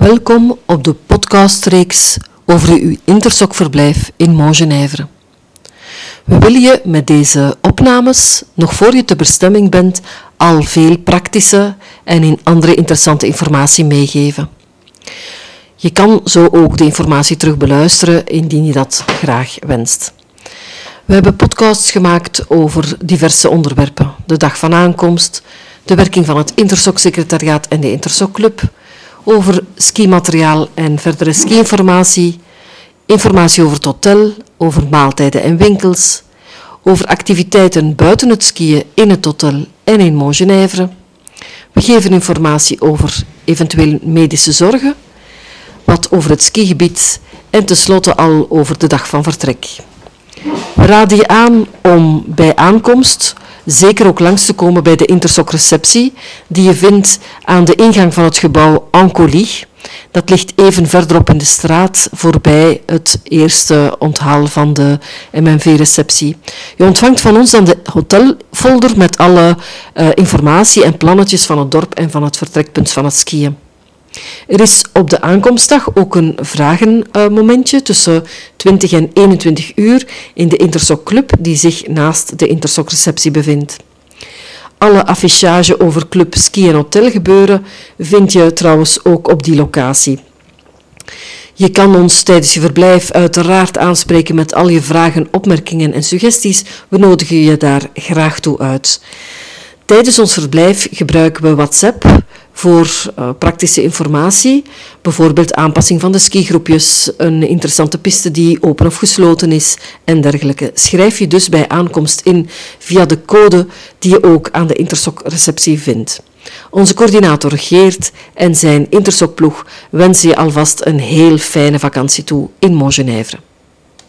Welkom op de podcastreeks over uw intersokverblijf in Montgenèvre. We willen je met deze opnames, nog voor je te bestemming bent, al veel praktische en in andere interessante informatie meegeven. Je kan zo ook de informatie terug beluisteren indien je dat graag wenst. We hebben podcasts gemaakt over diverse onderwerpen. De dag van aankomst, de werking van het Intersoc-secretariaat en de Intersoc-club, over skimateriaal en verdere ski-informatie, informatie over het hotel, over maaltijden en winkels, over activiteiten buiten het skiën in het hotel en in Montgenèvre. We geven informatie over eventueel medische zorgen, wat over het skigebied en tenslotte al over de dag van vertrek. We raden je aan om bij aankomst zeker ook langs te komen bij de Intersoc-receptie, die je vindt aan de ingang van het gebouw Ancoli. Dat ligt even verderop in de straat, voorbij het eerste onthaal van de MNV-receptie. Je ontvangt van ons dan de hotelfolder met alle uh, informatie en plannetjes van het dorp en van het vertrekpunt van het skiën. Er is op de aankomstdag ook een vragenmomentje tussen 20 en 21 uur in de Intersoc Club, die zich naast de Intersoc receptie bevindt. Alle affichage over club, ski en hotel gebeuren vind je trouwens ook op die locatie. Je kan ons tijdens je verblijf uiteraard aanspreken met al je vragen, opmerkingen en suggesties. We nodigen je daar graag toe uit. Tijdens ons verblijf gebruiken we WhatsApp voor uh, praktische informatie, bijvoorbeeld aanpassing van de skigroepjes, een interessante piste die open of gesloten is en dergelijke. Schrijf je dus bij aankomst in via de code die je ook aan de Intersoc-receptie vindt. Onze coördinator Geert en zijn Intersoc-ploeg wensen je alvast een heel fijne vakantie toe in Montgenèvre.